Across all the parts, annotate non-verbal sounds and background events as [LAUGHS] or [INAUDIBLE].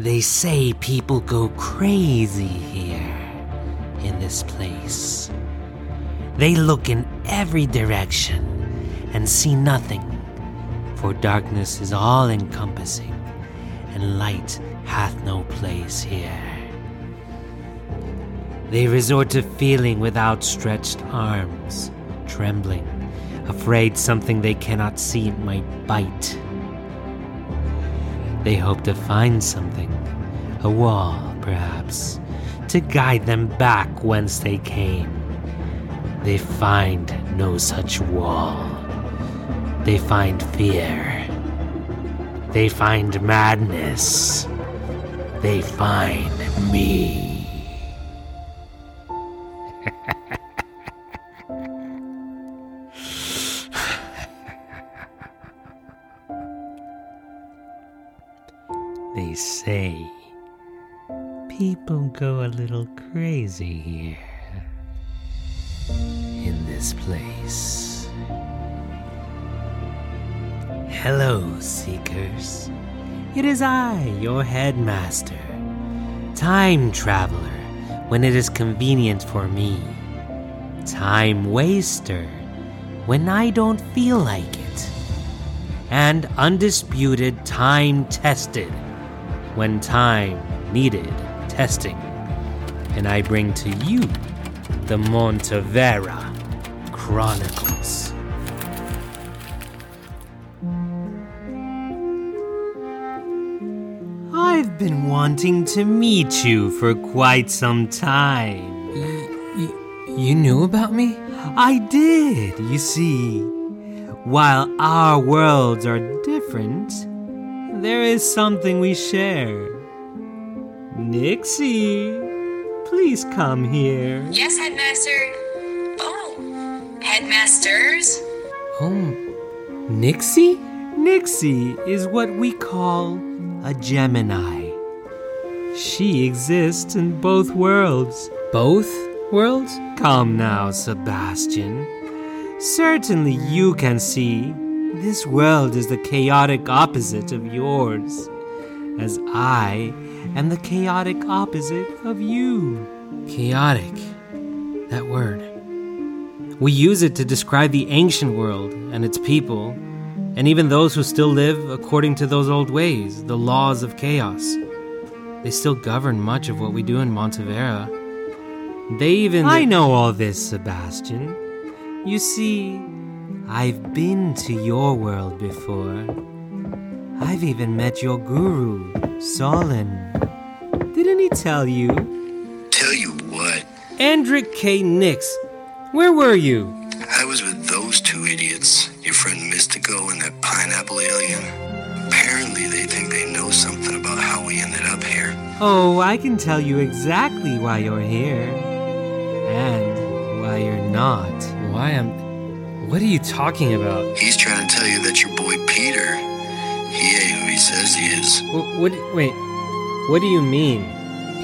They say people go crazy here in this place. They look in every direction and see nothing, for darkness is all encompassing, and light hath no place here. They resort to feeling with outstretched arms, trembling, afraid something they cannot see might bite. They hope to find something, a wall perhaps, to guide them back whence they came. They find no such wall. They find fear. They find madness. They find me. Say people go a little crazy here in this place. Hello, Seekers. It is I, your headmaster, time traveler when it is convenient for me, time waster when I don't feel like it, and undisputed time tested when time needed testing. And I bring to you the Montevera Chronicles. I've been wanting to meet you for quite some time. You knew about me? I did, you see. While our worlds are different, there is something we share. Nixie, please come here. Yes, Headmaster. Oh, Headmasters? Oh, Nixie? Nixie is what we call a Gemini. She exists in both worlds. Both worlds? Come now, Sebastian. Certainly you can see this world is the chaotic opposite of yours, as I am the chaotic opposite of you. Chaotic. That word. We use it to describe the ancient world and its people, and even those who still live according to those old ways, the laws of chaos. They still govern much of what we do in Montevera. They even. I know all this, Sebastian. You see, I've been to your world before. I've even met your guru, Solon. Didn't he tell you? Tell you what, Andric K. Nix. Where were you? I was with those two idiots, your friend Mystico and that pineapple alien. Apparently, they think they know something about how we ended up here. Oh, I can tell you exactly why you're here. And why you're not. Why am. What are you talking about? He's trying to tell you that your boy Peter, he ain't who he says he is. What? what wait. What do you mean?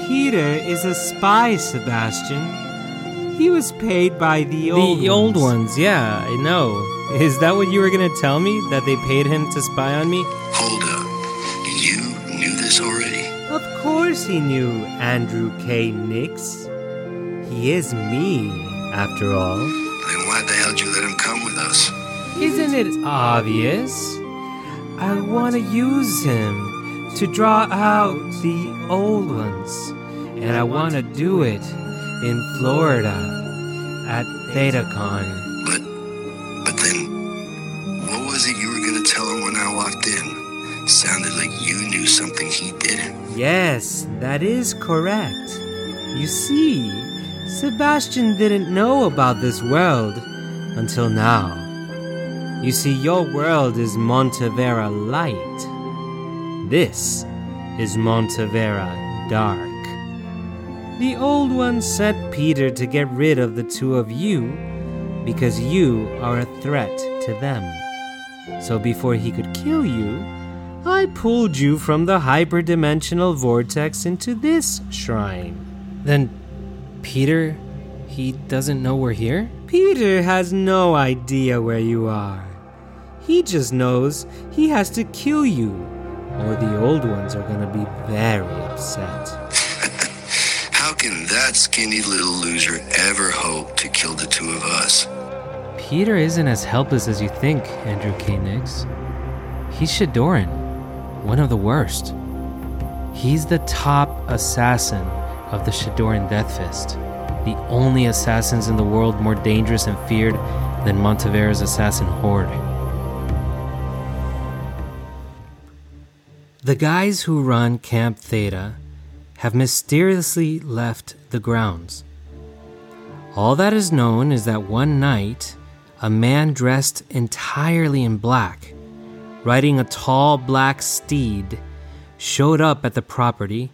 Peter is a spy, Sebastian. He was paid by the old the old ones. ones, yeah, I know. Is that what you were gonna tell me? That they paid him to spy on me? Hold up. You knew this already? Of course he knew Andrew K. Nix. He is me, after all. Then why the hell did you let him come with us? Isn't it obvious? I want to use him to draw out the old ones. And I want to do it in Florida at ThetaCon. But, but then, what was it you were gonna tell him when I walked in? Sounded like you knew something he didn't. Yes, that is correct. You see, Sebastian didn't know about this world until now. You see, your world is Montevera Light. This is Montevera Dark. The old one sent Peter to get rid of the two of you because you are a threat to them. So before he could kill you, I pulled you from the hyperdimensional vortex into this shrine. Then Peter, he doesn't know we're here? Peter has no idea where you are. He just knows he has to kill you or the old ones are gonna be very upset. [LAUGHS] How can that skinny little loser ever hope to kill the two of us? Peter isn't as helpless as you think, Andrew K. Nix. He's Shadoran, one of the worst. He's the top assassin of the Shadoran Death Fist, the only assassins in the world more dangerous and feared than Montevera's assassin horde. The guys who run Camp Theta have mysteriously left the grounds. All that is known is that one night, a man dressed entirely in black, riding a tall black steed, showed up at the property,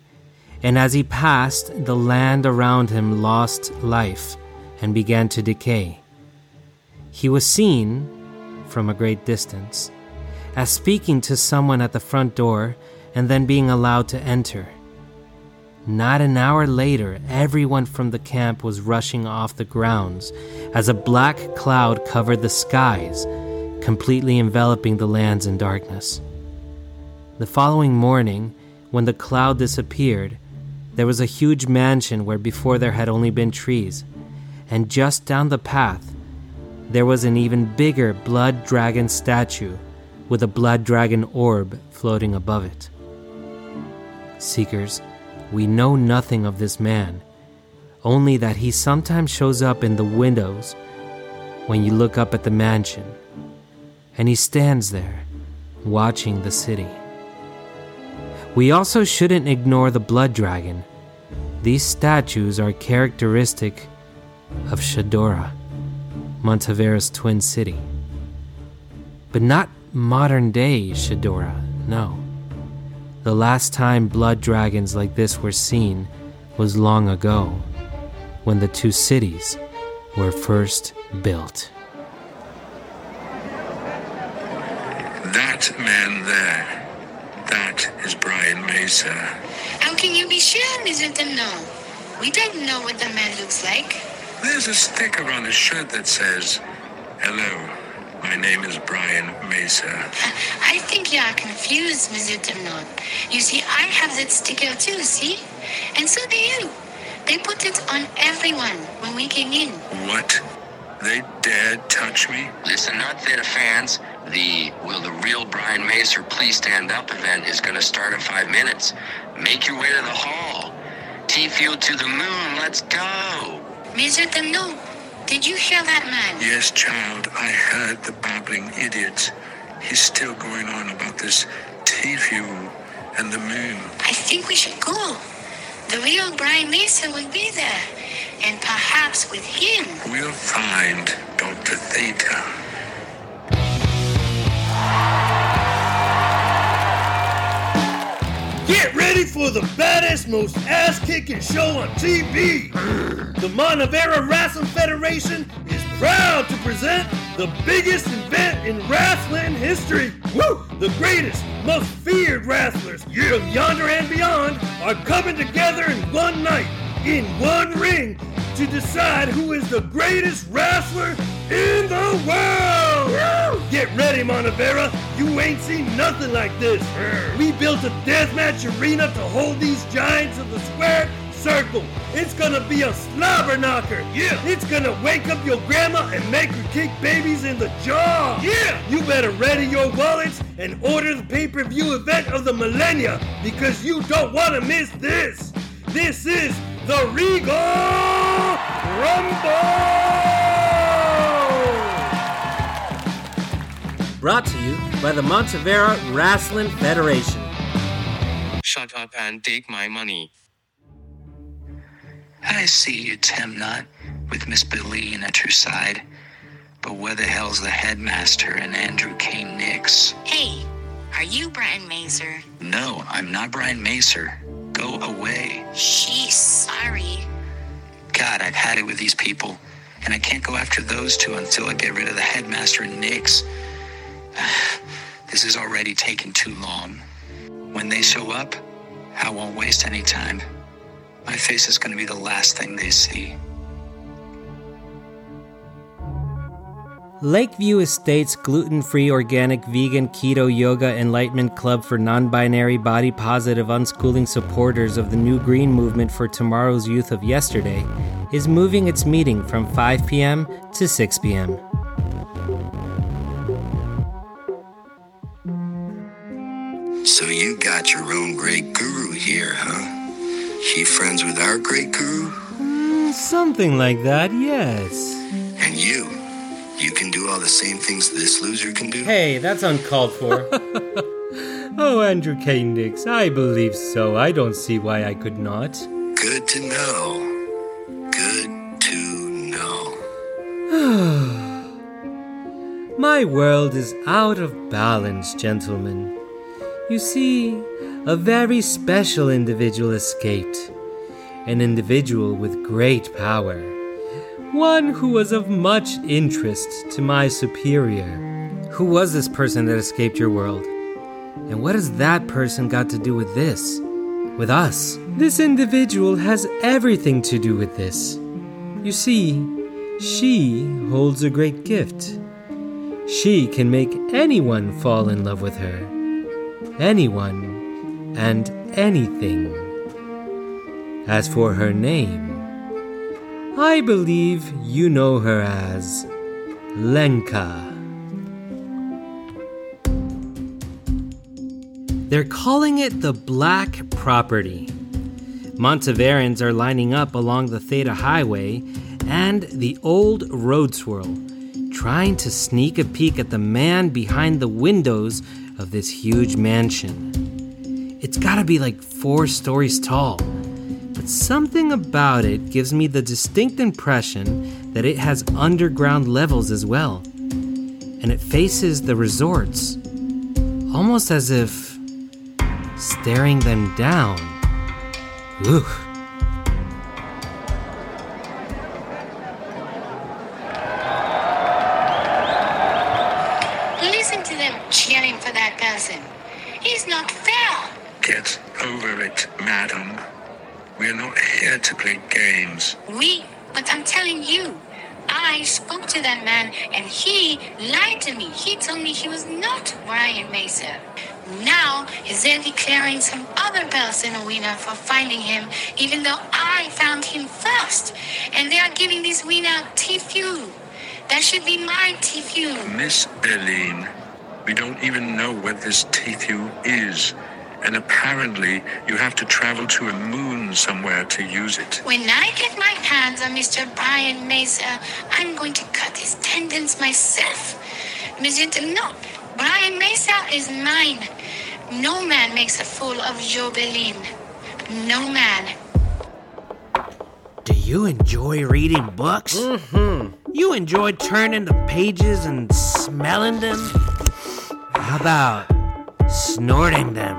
and as he passed, the land around him lost life and began to decay. He was seen, from a great distance, as speaking to someone at the front door and then being allowed to enter. Not an hour later, everyone from the camp was rushing off the grounds as a black cloud covered the skies, completely enveloping the lands in darkness. The following morning, when the cloud disappeared, there was a huge mansion where before there had only been trees, and just down the path, there was an even bigger blood dragon statue with a blood dragon orb floating above it. Seekers, we know nothing of this man, only that he sometimes shows up in the windows when you look up at the mansion, and he stands there, watching the city. We also shouldn't ignore the blood dragon. These statues are characteristic of Shadora, Montevera's twin city. But not modern day Shadora, no. The last time blood dragons like this were seen was long ago, when the two cities were first built. That man there, is Brian Mesa. How can you be sure, Mr. No? We don't know what the man looks like. There's a sticker on his shirt that says, Hello, my name is Brian Mesa. Uh, I think you are confused, Mr. Demnon. You see, I have that sticker too, see? And so do you. They put it on everyone when we came in. What? They dared touch me? Listen, not Theta fans. The Will the Real Brian Macer Please Stand Up event is going to start in five minutes. Make your way to the hall. T-Fuel to the moon, let's go. Mr. Demnon, did you hear that man? Yes, child, I heard the babbling idiot. He's still going on about this T-Fuel and the moon. I think we should go. The real Brian Mason will be there. And perhaps with him. We'll find Dr. Theta. Get ready for the baddest, most ass kicking show on TV. The Montevera Wrestling Federation is proud to present the biggest event in wrestling history. Woo! The greatest, most feared wrestlers from yonder and beyond are coming together in one night, in one ring, to decide who is the greatest wrestler in the world. Get ready, Montevera. You ain't seen nothing like this. We built a deathmatch arena to hold these giants of the square circle. It's gonna be a slobber knocker. Yeah. It's gonna wake up your grandma and make her kick babies in the jaw. Yeah. You better ready your wallets and order the pay-per-view event of the millennia because you don't want to miss this. This is the Regal Rumble. Brought to you by the Montevera Wrestling Federation. Shut up and take my money. I see you, Timnut, with Miss Billeen at your side. But where the hell's the headmaster and Andrew K. Nix? Hey, are you Brian Mazer? No, I'm not Brian Macer. Go away. She's sorry. God, I've had it with these people. And I can't go after those two until I get rid of the headmaster and Nix. [SIGHS] This is already taking too long. When they show up, I won't waste any time. My face is going to be the last thing they see. Lakeview Estates gluten free, organic, vegan, keto, yoga, enlightenment club for non binary, body positive, unschooling supporters of the new green movement for tomorrow's youth of yesterday is moving its meeting from 5 p.m. to 6 p.m. So you got your own great guru here, huh? She friends with our great guru? Mm, something like that, yes. And you? You can do all the same things this loser can do? Hey, that's uncalled for. [LAUGHS] oh, Andrew K. Nix, I believe so. I don't see why I could not. Good to know. Good to know. [SIGHS] My world is out of balance, gentlemen. You see, a very special individual escaped. An individual with great power. One who was of much interest to my superior. Who was this person that escaped your world? And what has that person got to do with this? With us? This individual has everything to do with this. You see, she holds a great gift. She can make anyone fall in love with her. Anyone and anything. As for her name, I believe you know her as Lenka. They're calling it the Black Property. Monteverans are lining up along the Theta Highway and the old road swirl, trying to sneak a peek at the man behind the windows of this huge mansion. It's gotta be like four stories tall, but something about it gives me the distinct impression that it has underground levels as well. And it faces the resorts, almost as if staring them down. Oof. Declaring some other person a winner for finding him, even though I found him first. And they are giving this winner T-Fuel. That should be my T-Fuel. Miss Berlin, we don't even know what this Tethu is. And apparently, you have to travel to a moon somewhere to use it. When I get my hands on Mr. Brian Mesa, I'm going to cut his tendons myself. Monsieur, no, Brian Mesa is mine. No man makes a fool of Joe Berlin. No man. Do you enjoy reading books? Mm-hmm. You enjoy turning the pages and smelling them? How about snorting them?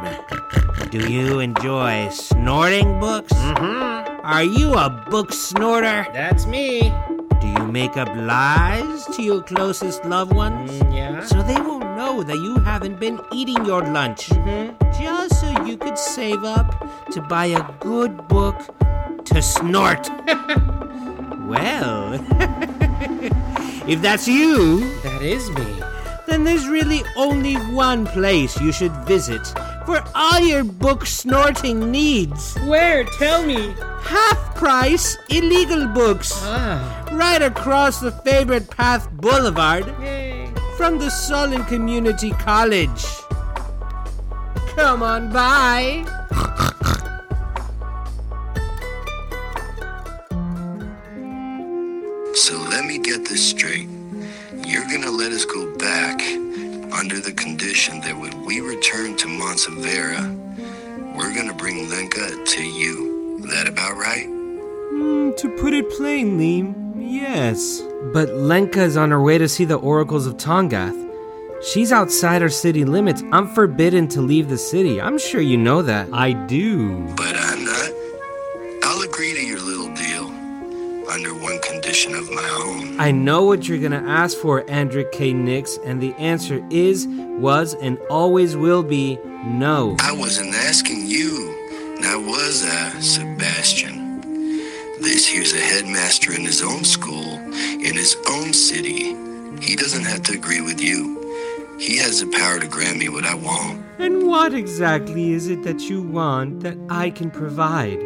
Do you enjoy snorting books? Mm-hmm. Are you a book snorter? That's me. Do you make up lies to your closest loved ones? yeah. So they won't know that you haven't been eating your lunch. Just so you could save up to buy a good book to snort. [LAUGHS] well, [LAUGHS] if that's you, That is me. then there's really only one place you should visit for all your book snorting needs. Where? Tell me. Half price illegal books. Ah. Right across the favorite path boulevard Yay. From the Solon Community College. Come on by. So let me get this straight. You're gonna let us go back under the condition that when we return to Montevera, we're gonna bring Lenka to you. Is That about right? Mm, to put it plainly, yes. But Lenka is on her way to see the oracles of Tongath. She's outside our city limits. I'm forbidden to leave the city. I'm sure you know that. I do. But I'm not. I'll agree to your little deal under one condition of my own. I know what you're gonna ask for, Andric K. Nix, and the answer is, was, and always will be no. I wasn't asking you. Now was I, Sebastian? This here's a headmaster in his own school, in his own city, He doesn't have to agree with you. He has the power to grant me what I want. And what exactly is it that you want that I can provide?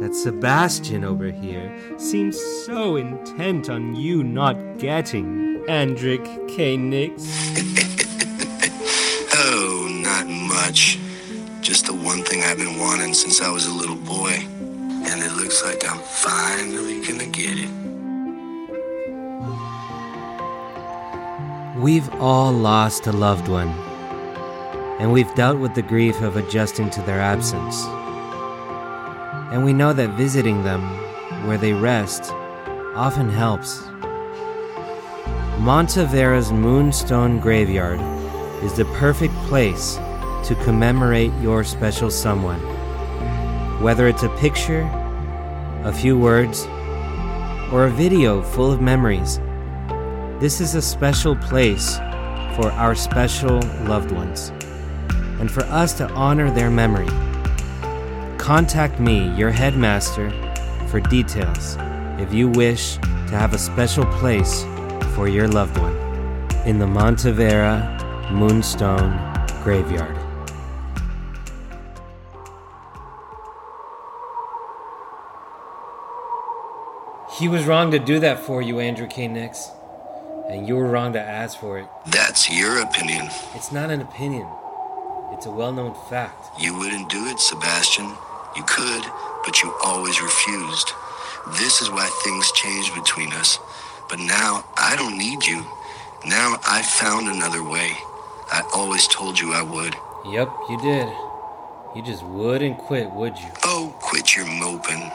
That Sebastian over here seems so intent on you not getting, Andric K. Nix. [LAUGHS] Oh, not much. Just the one thing I've been wanting since I was a little boy. Looks like I'm finally gonna get it. We've all lost a loved one, and we've dealt with the grief of adjusting to their absence. And we know that visiting them where they rest often helps. Montevera's Moonstone Graveyard is the perfect place to commemorate your special someone. Whether it's a picture, a few words, or a video full of memories, this is a special place for our special loved ones and for us to honor their memory. Contact me, your headmaster, for details if you wish to have a special place for your loved one in the Montevera Moonstone Graveyard. He was wrong to do that for you, Andrew K. Nix. And you were wrong to ask for it. That's your opinion. It's not an opinion, it's a well known fact. You wouldn't do it, Sebastian. You could, but you always refused. This is why things changed between us. But now I don't need you. Now I found another way. I always told you I would. Yep, you did. You just wouldn't quit, would you? Oh, quit your moping.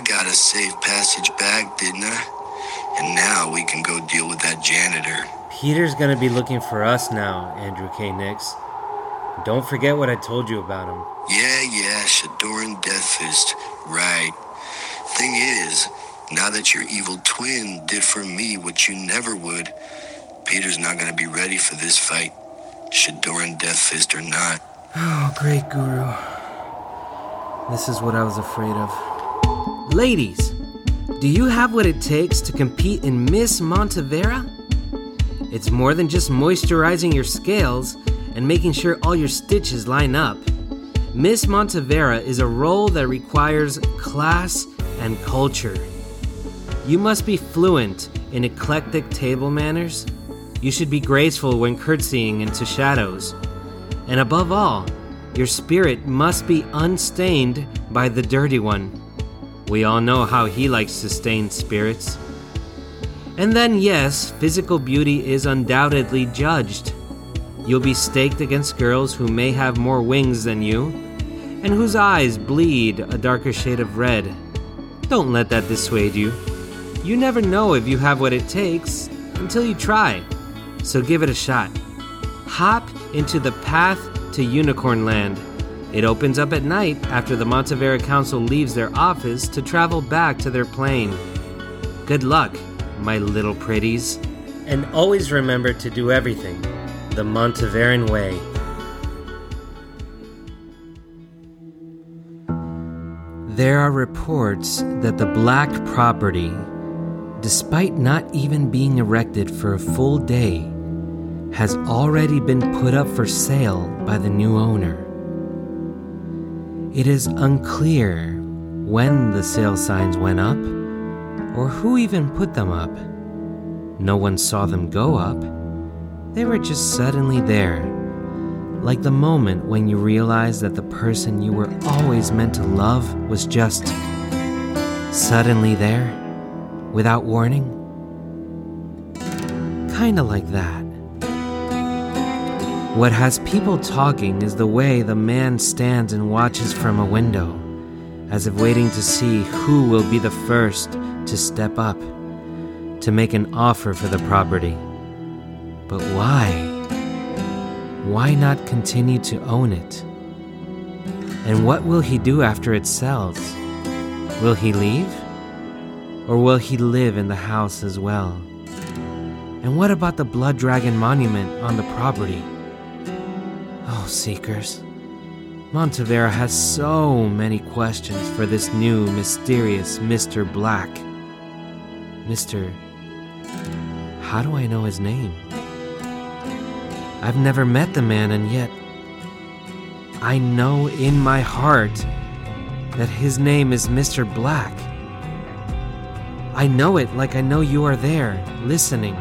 I got a safe passage back, didn't I? And now we can go deal with that janitor. Peter's gonna be looking for us now, Andrew K. Nix. Don't forget what I told you about him. Yeah, yeah, Shadoran Deathfist. Right. Thing is, now that your evil twin did for me what you never would, Peter's not gonna be ready for this fight. Shadoran Deathfist or not. [SIGHS] Oh, great guru. This is what I was afraid of. Ladies, do you have what it takes to compete in Miss Montevera? It's more than just moisturizing your scales and making sure all your stitches line up. Miss Montevera is a role that requires class and culture. You must be fluent in eclectic table manners. You should be graceful when curtsying into shadows. And above all, your spirit must be unstained by the dirty one. We all know how he likes to stain spirits. And then, yes, physical beauty is undoubtedly judged. You'll be staked against girls who may have more wings than you, and whose eyes bleed a darker shade of red. Don't let that dissuade you. You never know if you have what it takes until you try, so give it a shot. Hop into the path to Unicorn Land it opens up at night after the Montevera Council leaves their office to travel back to their plane. Good luck, my little pretties. And always remember to do everything the Monteveran way. There are reports that the black property, despite not even being erected for a full day, has already been put up for sale by the new owner. It is unclear when the sale signs went up or who even put them up. No one saw them go up. They were just suddenly there, like the moment when you realize that the person you were always meant to love was just suddenly there, without warning. Kinda like that. What has people talking is the way the man stands and watches from a window, as if waiting to see who will be the first to step up, to make an offer for the property. But why? Why not continue to own it? And what will he do after it sells? Will he leave? Or will he live in the house as well? And what about the Blood Dragon monument on the property? Seekers. Montevera has so many questions for this new mysterious Mr. Black. Mr. How do I know his name? I've never met the man, and yet I know in my heart that his name is Mr. Black. I know it like I know you are there, listening,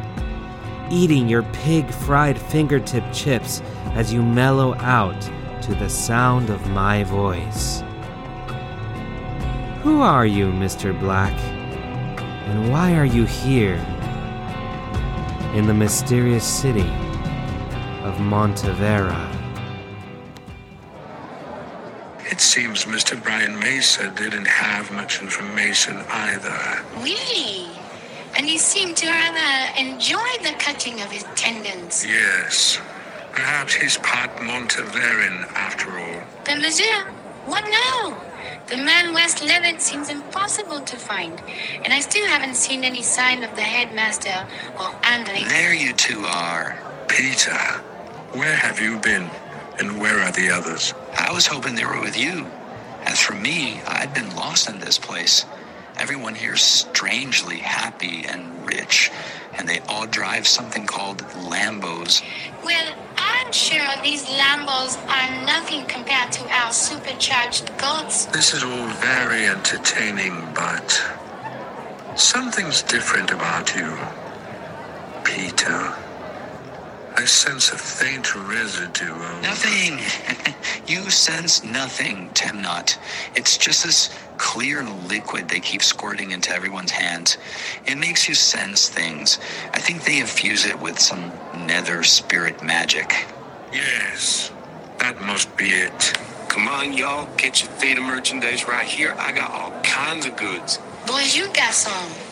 eating your pig fried fingertip chips as you mellow out to the sound of my voice. Who are you, Mr. Black? And why are you here? In the mysterious city of Montevera. It seems Mr. Brian Mesa didn't have much information either. Really? And he seemed to rather enjoy the cutting of his tendons. Yes. Perhaps he's part Monteveran after all. But monsieur, what now? The man West Levitt seems impossible to find, and I still haven't seen any sign of the headmaster or Andre. There you two are. Peter, where have you been? And where are the others? I was hoping they were with you. As for me, I'd been lost in this place. Everyone here's strangely happy and rich, and they all drive something called Lambos. Well, I'm sure these Lambos are nothing compared to our supercharged goats. This is all very entertaining, but something's different about you, Peter. I sense a faint residue of. Nothing. [LAUGHS] you sense nothing, Temnot. It's just this clear liquid they keep squirting into everyone's hands. It makes you sense things. I think they infuse it with some nether spirit magic. Yes, that must be it. Come on, y'all, get your Theta merchandise right here. I got all kinds of goods. Boys, you got garçon.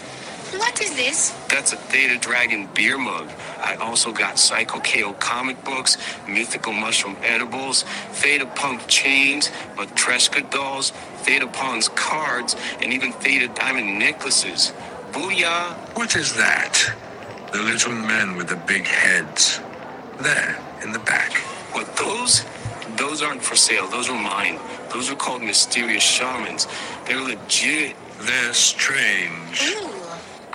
What is this? That's a Theta Dragon beer mug. I also got Psycho KO comic books, Mythical Mushroom edibles, Theta Punk chains, Matryoshka dolls, Theta Pawns cards, and even Theta diamond necklaces. Booyah! What is that? The little men with the big heads. There, in the back. What, those? Those aren't for sale. Those are mine. Those are called mysterious shamans. They're legit. They're strange. Ooh,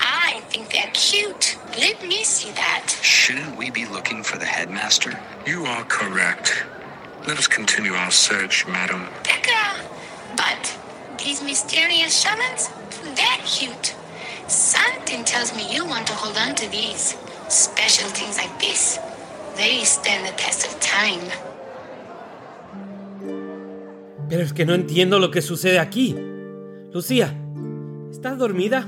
I think they're cute. Let me see that. Shouldn't we be looking for the headmaster? You are correct. Let us continue our search, madam. D'accord. But these mysterious shamans, they're cute. Something tells me you want to hold on to these. Special things like this. They stand the test of time. Pero es que no entiendo lo que sucede aquí. Lucía, ¿estás dormida?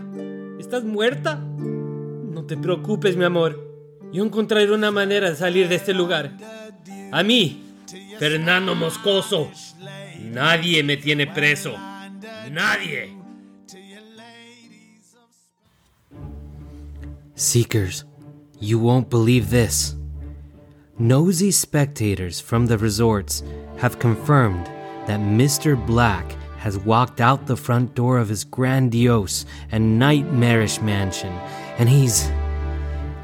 ¿Estás muerta? No te preocupes, mi amor. Yo encontraré una manera de salir de este lugar. A mí, Fernando Moscoso, nadie me tiene preso. Nadie. Seekers, you won't believe this. Nosy spectators from the resorts have confirmed that Mr. Black has walked out the front door of his grandiose and nightmarish mansion, and he's.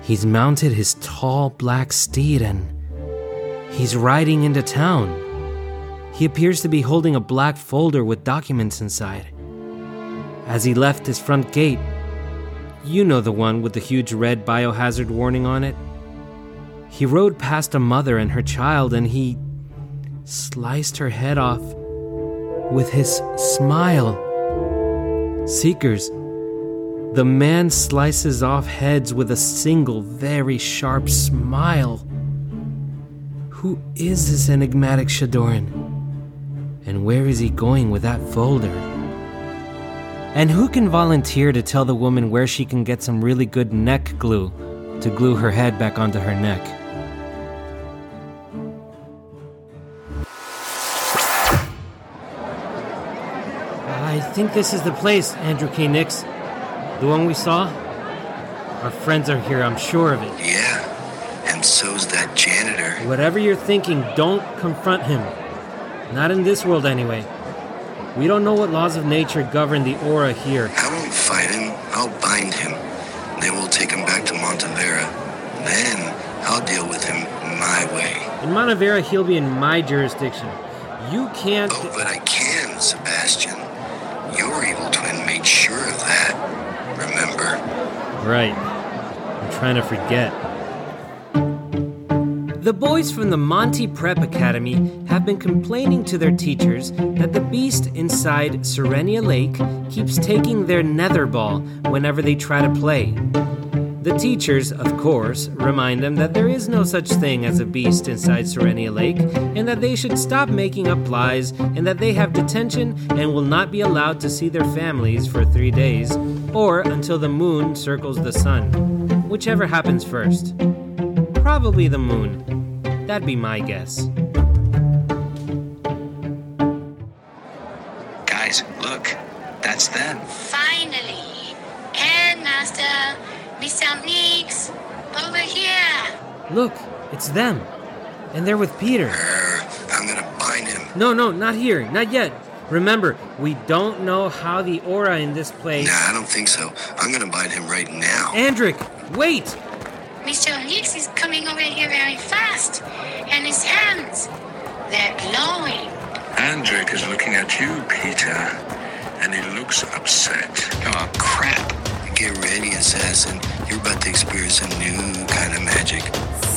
he's mounted his tall black steed and. he's riding into town. He appears to be holding a black folder with documents inside. As he left his front gate, you know the one with the huge red biohazard warning on it. He rode past a mother and her child and he sliced her head off with his smile. Seekers, the man slices off heads with a single, very sharp smile. Who is this enigmatic Shadoran? And where is he going with that folder? And who can volunteer to tell the woman where she can get some really good neck glue to glue her head back onto her neck? I think this is the place, Andrew K. Nix. The one we saw? Our friends are here, I'm sure of it. Yeah, and so's that janitor. Whatever you're thinking, don't confront him. Not in this world, anyway. We don't know what laws of nature govern the aura here. I won't fight him. I'll bind him. Then we'll take him back to Montevera. Then I'll deal with him my way. In Montevera, he'll be in my jurisdiction. You can't. Oh, but I Right. I'm trying to forget. The boys from the Monty Prep Academy have been complaining to their teachers that the beast inside Serenia Lake keeps taking their nether ball whenever they try to play. The teachers, of course, remind them that there is no such thing as a beast inside Serenia Lake, and that they should stop making up lies, and that they have detention and will not be allowed to see their families for three days, or until the moon circles the sun, whichever happens first. Probably the moon. That'd be my guess. Mr. Nix, over here. Look, it's them. And they're with Peter. Er, I'm gonna bind him. No, no, not here, not yet. Remember, we don't know how the aura in this place. Nah, I don't think so. I'm gonna bind him right now. Andric, wait! Mr. Nix is coming over here very fast, and his hands, they're glowing. Andric is looking at you, Peter, and he looks upset. Oh, crap. Get ready, assassin. You're about to experience a new kind of magic.